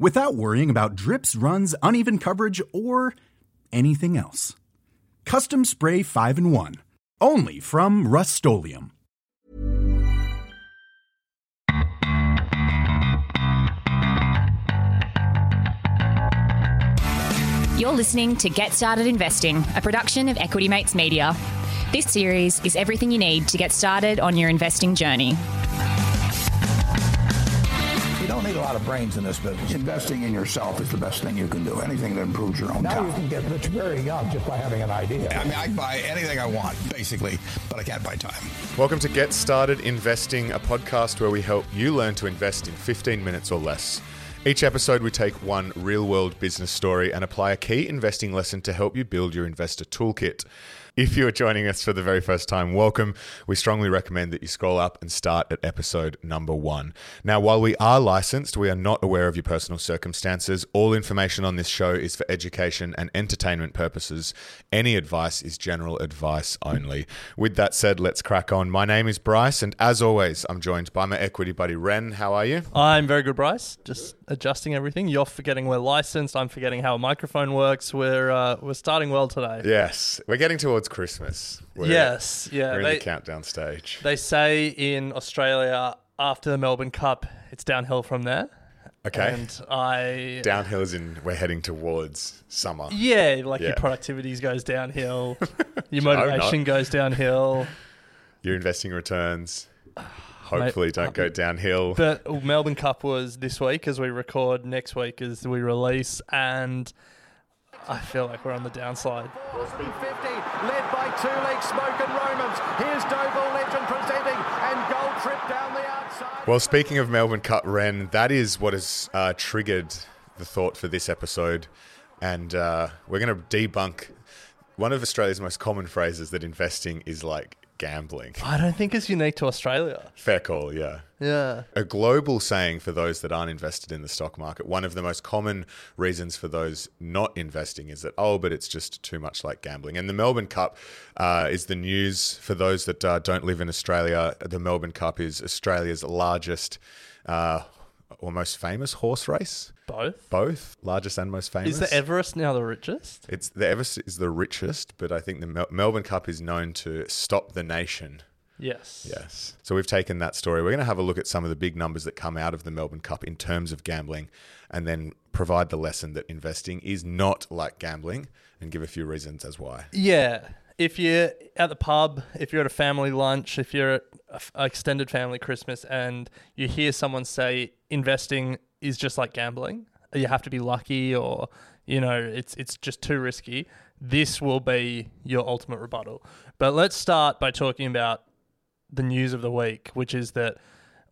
without worrying about drips, runs, uneven coverage, or anything else. Custom Spray 5 in 1. Only from Rust You're listening to Get Started Investing, a production of Equity Mates Media. This series is everything you need to get started on your investing journey. Lot of brains in this business. Investing in yourself is the best thing you can do. Anything that improves your own Now time. you can get rich very young just by having an idea. I mean, I can buy anything I want, basically, but I can't buy time. Welcome to Get Started Investing, a podcast where we help you learn to invest in 15 minutes or less. Each episode, we take one real world business story and apply a key investing lesson to help you build your investor toolkit. If you are joining us for the very first time, welcome. We strongly recommend that you scroll up and start at episode number one. Now, while we are licensed, we are not aware of your personal circumstances. All information on this show is for education and entertainment purposes. Any advice is general advice only. With that said, let's crack on. My name is Bryce, and as always, I'm joined by my equity buddy Ren. How are you? I'm very good, Bryce. Just adjusting everything. You're forgetting we're licensed. I'm forgetting how a microphone works. We're uh, we're starting well today. Yes, we're getting towards Christmas. We're, Yes, yeah. We're in the countdown stage. they say in Australia after the Melbourne Cup, it's downhill from there. Okay. And I Downhill is in we're heading towards summer. yeah, like Yeah. your productivity goes downhill, your motivation goes downhill. Your investing returns hopefully don't uh, go downhill. But Melbourne Cup was this week as we record. Next week as we release, and I feel like we're on the downside. Speed 50, led by two legs, Smokin' Romans. Here's Deauville Legend presenting, and Gold Trip down the outside. Well, speaking of Melbourne Cup, Ren, that is what has uh, triggered the thought for this episode. And uh, we're going to debunk one of Australia's most common phrases that investing is like gambling. I don't think it's unique to Australia. Fair call, yeah. Yeah. A global saying for those that aren't invested in the stock market. One of the most common reasons for those not investing is that, oh, but it's just too much like gambling. And the Melbourne Cup uh, is the news for those that uh, don't live in Australia. The Melbourne Cup is Australia's largest uh, or most famous horse race. Both. Both largest and most famous. Is the Everest now the richest? It's the Everest is the richest, but I think the Mel- Melbourne Cup is known to stop the nation. Yes. Yes. So we've taken that story. We're going to have a look at some of the big numbers that come out of the Melbourne Cup in terms of gambling and then provide the lesson that investing is not like gambling and give a few reasons as why. Yeah. If you're at the pub, if you're at a family lunch, if you're at an extended family Christmas and you hear someone say investing is just like gambling, you have to be lucky or, you know, it's it's just too risky, this will be your ultimate rebuttal. But let's start by talking about the news of the week, which is that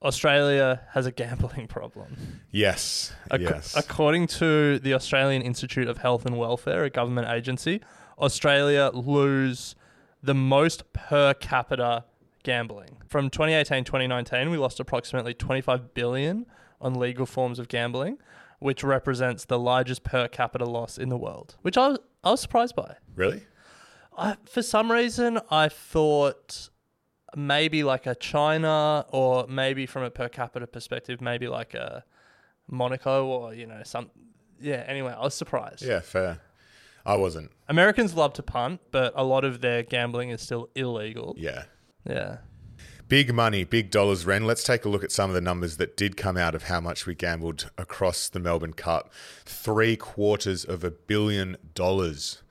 Australia has a gambling problem. Yes. Ac- yes. According to the Australian Institute of Health and Welfare, a government agency, Australia lose the most per capita gambling. From 2018 2019, we lost approximately 25 billion on legal forms of gambling, which represents the largest per capita loss in the world, which I was, I was surprised by. really? I, for some reason, I thought maybe like a China or maybe from a per capita perspective, maybe like a Monaco or, you know, some. Yeah, anyway, I was surprised. Yeah, fair. I wasn't. Americans love to punt, but a lot of their gambling is still illegal. Yeah. Yeah. Big money, big dollars, Ren. Let's take a look at some of the numbers that did come out of how much we gambled across the Melbourne Cup. Three quarters of a billion dollars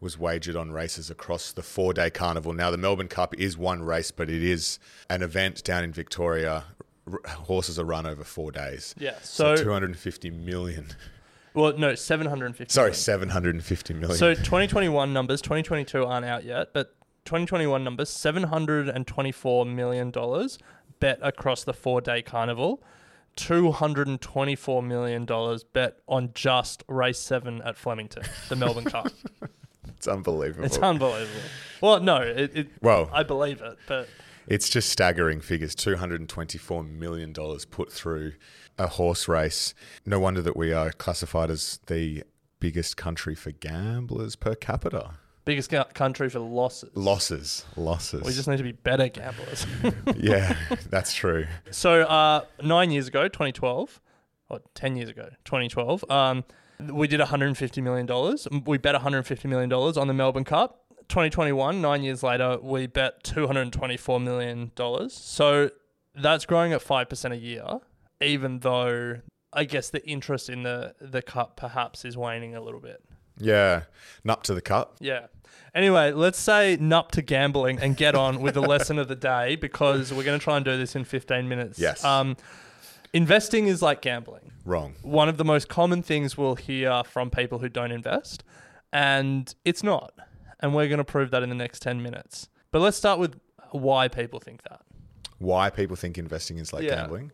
was wagered on races across the four day carnival. Now, the Melbourne Cup is one race, but it is an event down in Victoria. R- horses are run over four days. Yeah, So, so- 250 million. Well, no, 750. Sorry, million. 750 million. So 2021 numbers, 2022 aren't out yet, but 2021 numbers, 724 million dollars bet across the four-day carnival. $224 million bet on just race seven at Flemington, the Melbourne Cup. It's unbelievable. It's unbelievable. Well, no, it, it, Well- I believe it, but It's just staggering figures. $224 million put through a horse race. No wonder that we are classified as the biggest country for gamblers per capita. Biggest country for losses. Losses. Losses. We just need to be better gamblers. yeah, that's true. so, uh, nine years ago, 2012, or 10 years ago, 2012, um, we did $150 million. We bet $150 million on the Melbourne Cup. 2021, nine years later, we bet $224 million. So that's growing at 5% a year, even though I guess the interest in the, the cup perhaps is waning a little bit. Yeah. Nup to the cup. Yeah. Anyway, let's say nup to gambling and get on with the lesson of the day because we're going to try and do this in 15 minutes. Yes. Um, investing is like gambling. Wrong. One of the most common things we'll hear from people who don't invest, and it's not. And we're going to prove that in the next 10 minutes. But let's start with why people think that. Why people think investing is like Yeah. gambling?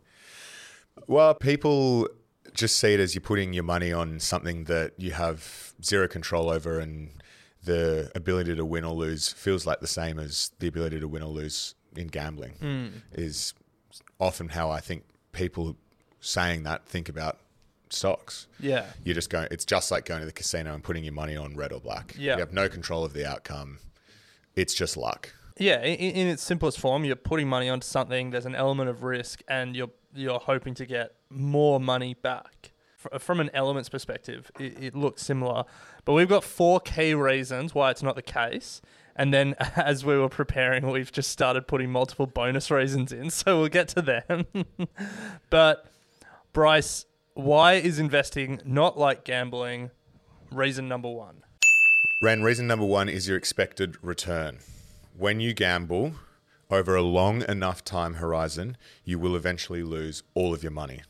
Well, people just see it as you're putting your money on something that you have zero control over and the ability to win or lose feels like the same as the ability to win or lose in gambling Hmm. is often how I think people saying that think about stocks. Yeah. You're just going it's just like going to the casino and putting your money on red or black. Yeah. You have no control of the outcome. It's just luck. Yeah, in, in its simplest form, you're putting money onto something. There's an element of risk, and you're you're hoping to get more money back. Fr- uh, From an elements perspective, it, it looks similar, but we've got four key reasons why it's not the case. And then, as we were preparing, we've just started putting multiple bonus reasons in, so we'll get to them. but Bryce, why is investing not like gambling? Reason number one. Ren, reason number one is your expected return. When you gamble over a long enough time horizon, you will eventually lose all of your money.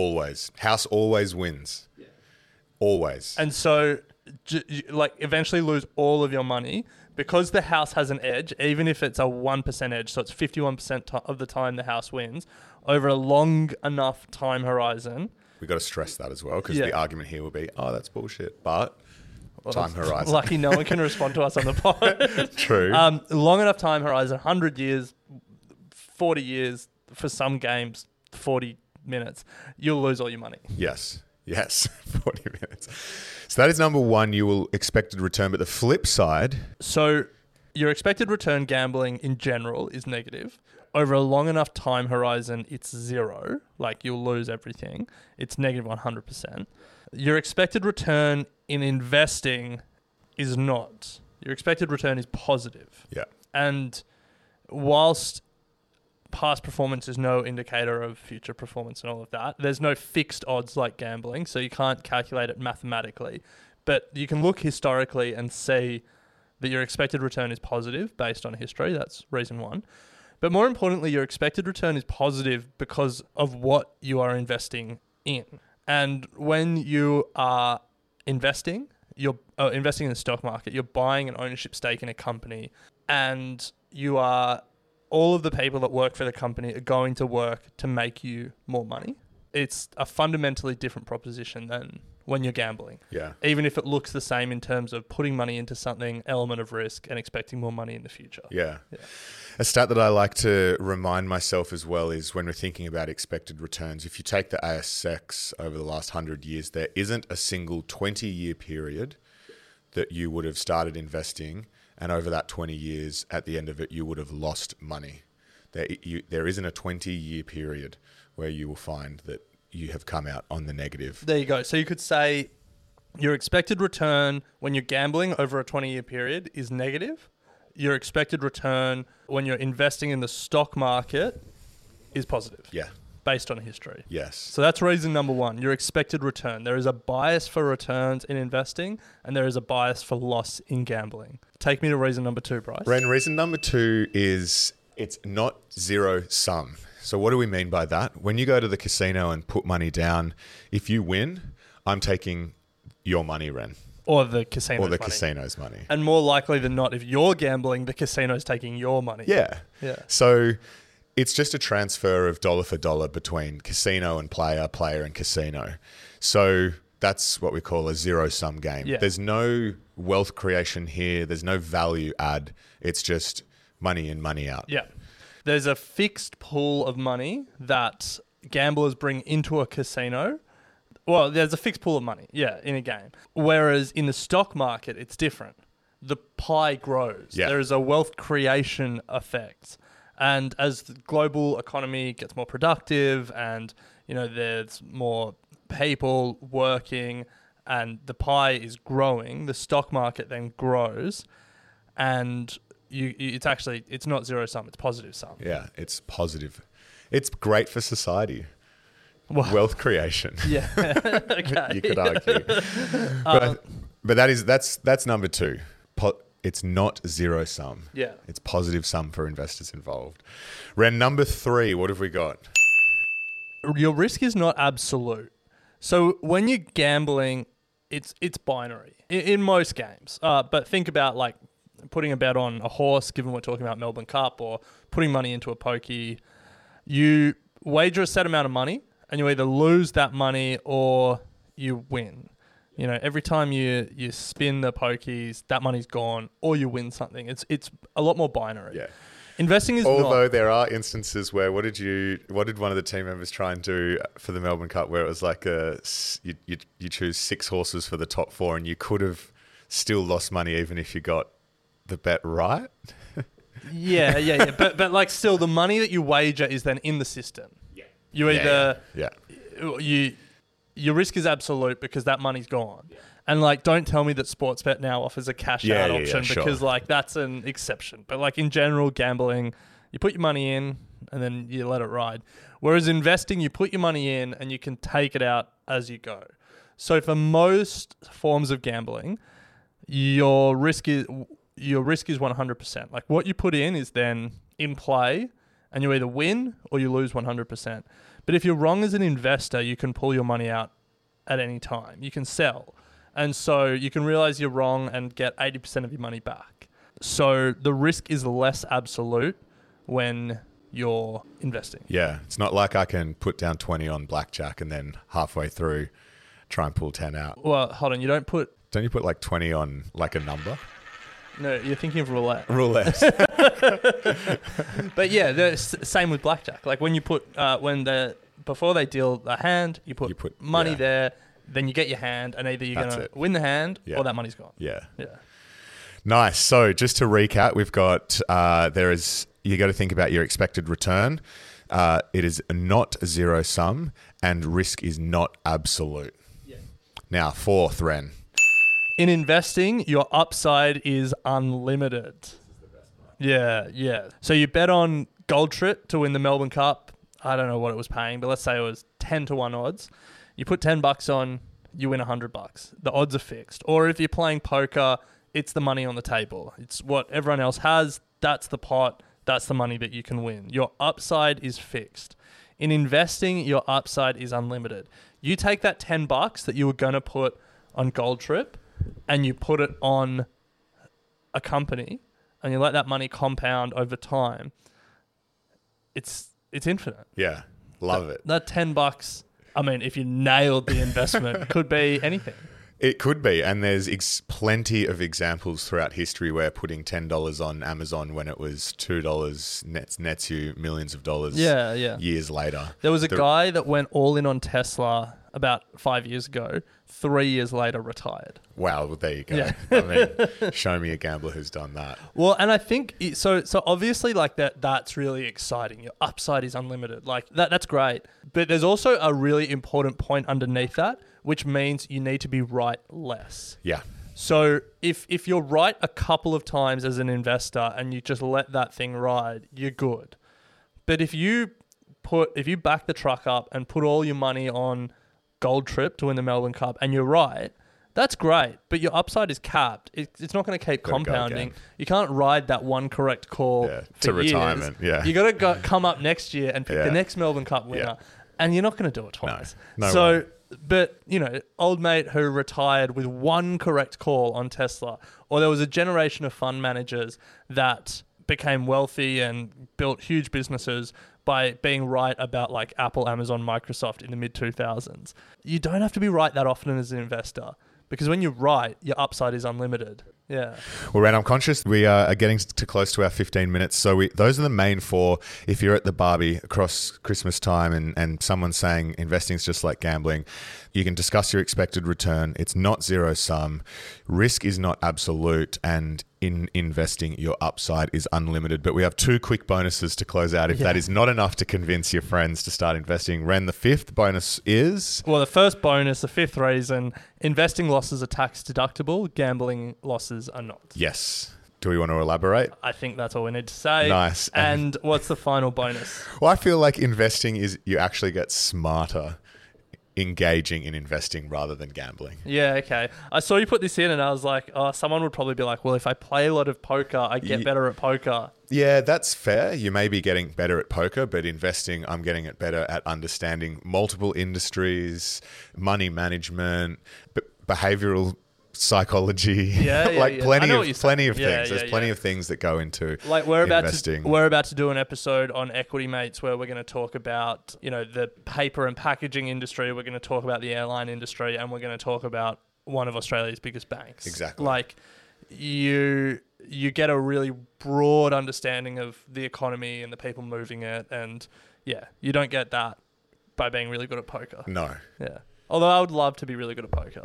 Always. House always wins. Always. And so, j- like, eventually lose all of your money because the house has an edge, even if it's a 1% edge. So it's 51% ti- of the time the house wins over a long enough time horizon. we got to stress that as well because Yeah. the argument here will be, oh, that's bullshit. But time horizon. Lucky no one can respond to us on the pod. True. um, long enough time horizon, 100 years, 40 years, for some games, 40 minutes, you'll lose all your money. Yes. Yes. 40 minutes. So that is number one. You will expected return. But the flip side, So your expected return gambling in general is negative. Over a long enough time horizon, it's zero. Like you'll lose everything. It's negative 100%. Your expected return in investing is not. Your expected return is positive. yeah. And whilst past performance is no indicator of future performance and all of that, there's no fixed odds like gambling, so you can't calculate it mathematically. But you can look historically and see that your expected return is positive based on history. That's reason one. But more importantly, your expected return is positive because of what you are investing in. And when you are investing, you're uh, investing in the stock market, you're buying an ownership stake in a company, and you are all of the people that work for the company are going to work to make you more money. It's a fundamentally different proposition than when you're gambling. Yeah. Even if it looks the same in terms of putting money into something, element of risk, and expecting more money in the future. Yeah. A stat that I like to remind myself as well is when we're thinking about expected returns, if you take the ASX over the last 100 years, there isn't a single 20 year period that you would have started investing, and over that 20 years, at the end of it, you would have lost money. There, you, there isn't a 20 year period where you will find that you have come out on the negative. There you go. So you could say your expected return when you're gambling over a 20 year period is negative. Your expected return when you're investing in the stock market is positive Yeah. Based on history. Yes. So that's reason number one your expected return. There is a bias for returns in investing, and there is a bias for loss in gambling. Take me to reason number two, Bryce. Ren, reason number two is it's not zero sum. So, what do we mean by that? When you go to the casino and put money down, if you win, I'm taking your money, Ren, Or the casino. or the casino's money. And more likely than not, if you're gambling, the casino's taking your money. Yeah. Yeah. So, it's just a transfer of dollar for dollar between casino and player, player and casino. So that's what we call a zero sum game. Yeah. There's no wealth creation here. There's no value add. It's just money in, money out. Yeah. There's a fixed pool of money that gamblers bring into a casino. Well, there's a fixed pool of money, yeah, in a game. Whereas in the stock market, it's different. The pie grows. Yeah. There is a wealth creation effect. And as the global economy gets more productive and, you know, there's more people working and the pie is growing, the stock market then grows and you, you it's actually it's not zero sum, it's positive sum. Yeah, it's positive. It's great for society. Well- Wealth creation. Yeah. okay. you could argue. but, um, but that is that's that's number two. Po- it's not zero sum. Yeah. It's positive sum for investors involved. Ren number three, what have we got? Your risk is not absolute. So when you're gambling, it's it's binary in, in most games. Uh, but think about like putting a bet on a horse, given we're talking about Melbourne Cup, or putting money into a pokey. You wager a set amount of money, and you either lose that money or you win. You know, every time you you spin the pokies, that money's gone, or you win something. It's it's a lot more binary. Yeah. Investing is Although not. there are instances where what did you what did one of the team members try and do for the Melbourne Cup where it was like a you you, you choose six horses for the top four and you could have still lost money even if you got the bet right. Yeah, yeah, yeah. but but like still, the money that you wager is then in the system. Yeah. You Yeah, either yeah. you your risk is absolute because that money's gone. And like, don't tell me that Sportsbet now offers a cash Yeah, out yeah, yeah, option sure. because like that's an exception. But like in general, gambling, you put your money in and then you let it ride. Whereas investing, you put your money in and you can take it out as you go. So for most forms of gambling, your risk is your risk is 100%. Like what you put in is then in play and you either win or you lose 100%. But if you're wrong as an investor, you can pull your money out at any time. You can sell. And so you can realize you're wrong and get 80% of your money back. So the risk is less absolute when you're investing. Yeah, it's not like I can put down 20 on blackjack and then halfway through try and pull 10 out. Well, hold on, you don't put Don't you put like 20 on like a number? no, you're thinking of roulette. Roulette. But yeah, the s- same with blackjack. Like when you put uh, when the before they deal the hand, you put, You put- money yeah. there, then you get your hand, and either you're That's gonna it. win the hand Yeah. or that money's gone. yeah. Yeah. Nice. So just to recap, we've got uh, there is you got to think about your expected return. Uh, it is not zero sum, and risk is not absolute. Now, fourth, Ren. In investing, your upside is unlimited. Yeah, yeah. So you bet on Gold Trip to win the Melbourne Cup. I don't know what it was paying, but let's say it was 10 to 1 odds. You put 10 bucks on, you win 100 bucks. The odds are fixed. Or if you're playing poker, it's the money on the table. It's what everyone else has. That's the pot. That's the money that you can win. Your upside is fixed. In investing, your upside is unlimited. You take that 10 bucks that you were going to put on Gold Trip and you put it on a company and you let that money compound over time. It's it's infinite. Yeah, love it. That 10 bucks, I mean, if you nailed the investment, could be anything. It could be, and there's ex- plenty of examples throughout history where putting ten dollars on Amazon when it was two dollars nets nets you millions of dollars. Yeah, yeah. Years later, There was a The- guy that went all in on Tesla about five years ago, three years later retired. Wow, well, there you go. Yeah. I mean, show me a gambler who's done that. Well, and I think it, so. So obviously, like that, that's really exciting. Your upside is unlimited. Like that, that's great. But there's also a really important point underneath that, which means you need to be right less. Yeah, So if if you're right a couple of times as an investor and you just let that thing ride, you're good. But if you put if you back the truck up and put all your money on Gold Trip to win the Melbourne Cup and you're right, that's great. But your upside is capped. It, it's not going to keep Gotta go compounding. again. You can't ride that one correct call Yeah, for to years. retirement, yeah. you got to go, come up next year and pick Yeah. the next Melbourne Cup winner, and you're not going to do it twice. no so way. but you know, old mate who retired with one correct call on Tesla, or there was a generation of fund managers that became wealthy and built huge businesses by being right about like Apple, Amazon, Microsoft in the mid 2000s. You don't have to be right that often as an investor because when you're right, your upside is unlimited. Yeah. Well, Ren, I'm conscious we uh, are getting to close to our 15 minutes. So we, those are the main four. If you're at the Barbie across Christmas time and, and someone's saying investing is just like gambling, you can discuss your expected return. It's not zero sum. Risk is not absolute. And in investing, your upside is unlimited. But we have two quick bonuses to close out. If Yeah. that is not enough to convince your friends to start investing, Ren, the fifth bonus is Well, the first bonus, the fifth reason, investing losses are tax deductible, gambling losses are not. yes. Do we want to elaborate? I think that's all we need to say. Nice. And what's the final bonus? Well, I feel like investing is you actually get smarter engaging in investing rather than gambling. Yeah, okay. I saw you put this in and I was like, oh, someone would probably be like, well, if I play a lot of poker, I get Ye- better at poker. Yeah, that's fair. You may be getting better at poker, but investing, I'm getting it better at understanding multiple industries, money management, b- behavioral psychology. Yeah, yeah, like yeah. Plenty of plenty of Yeah, things. There's plenty of things that go into Like we're about investing. to we're about to do an episode on equity mates where we're going to talk about you know the paper and packaging industry. We're going to talk about the airline industry, and we're going to talk about one of Australia's biggest banks. Exactly. Like you you get a really broad understanding of the economy and the people moving it, and yeah, you don't get that by being really good at poker. no. Yeah. Although I would love to be really good at poker.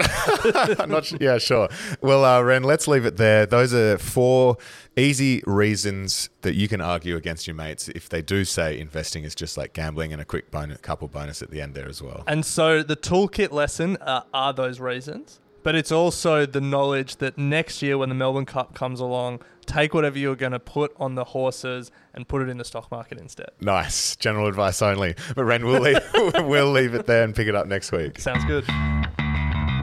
I'm not yeah, sure. Well, uh, Ren, let's leave it there. Those are four easy reasons that you can argue against your mates if they do say investing is just like gambling, and a quick bonus, couple bonus at the end there as well. And so the toolkit lesson uh, are those reasons, but it's also the knowledge that next year when the Melbourne Cup comes along, take whatever you're going to put on the horses and put it in the stock market instead. Nice general advice only. But Ren, we'll leave, we'll leave it there and pick it up next week. Sounds good.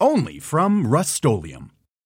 Only from Rust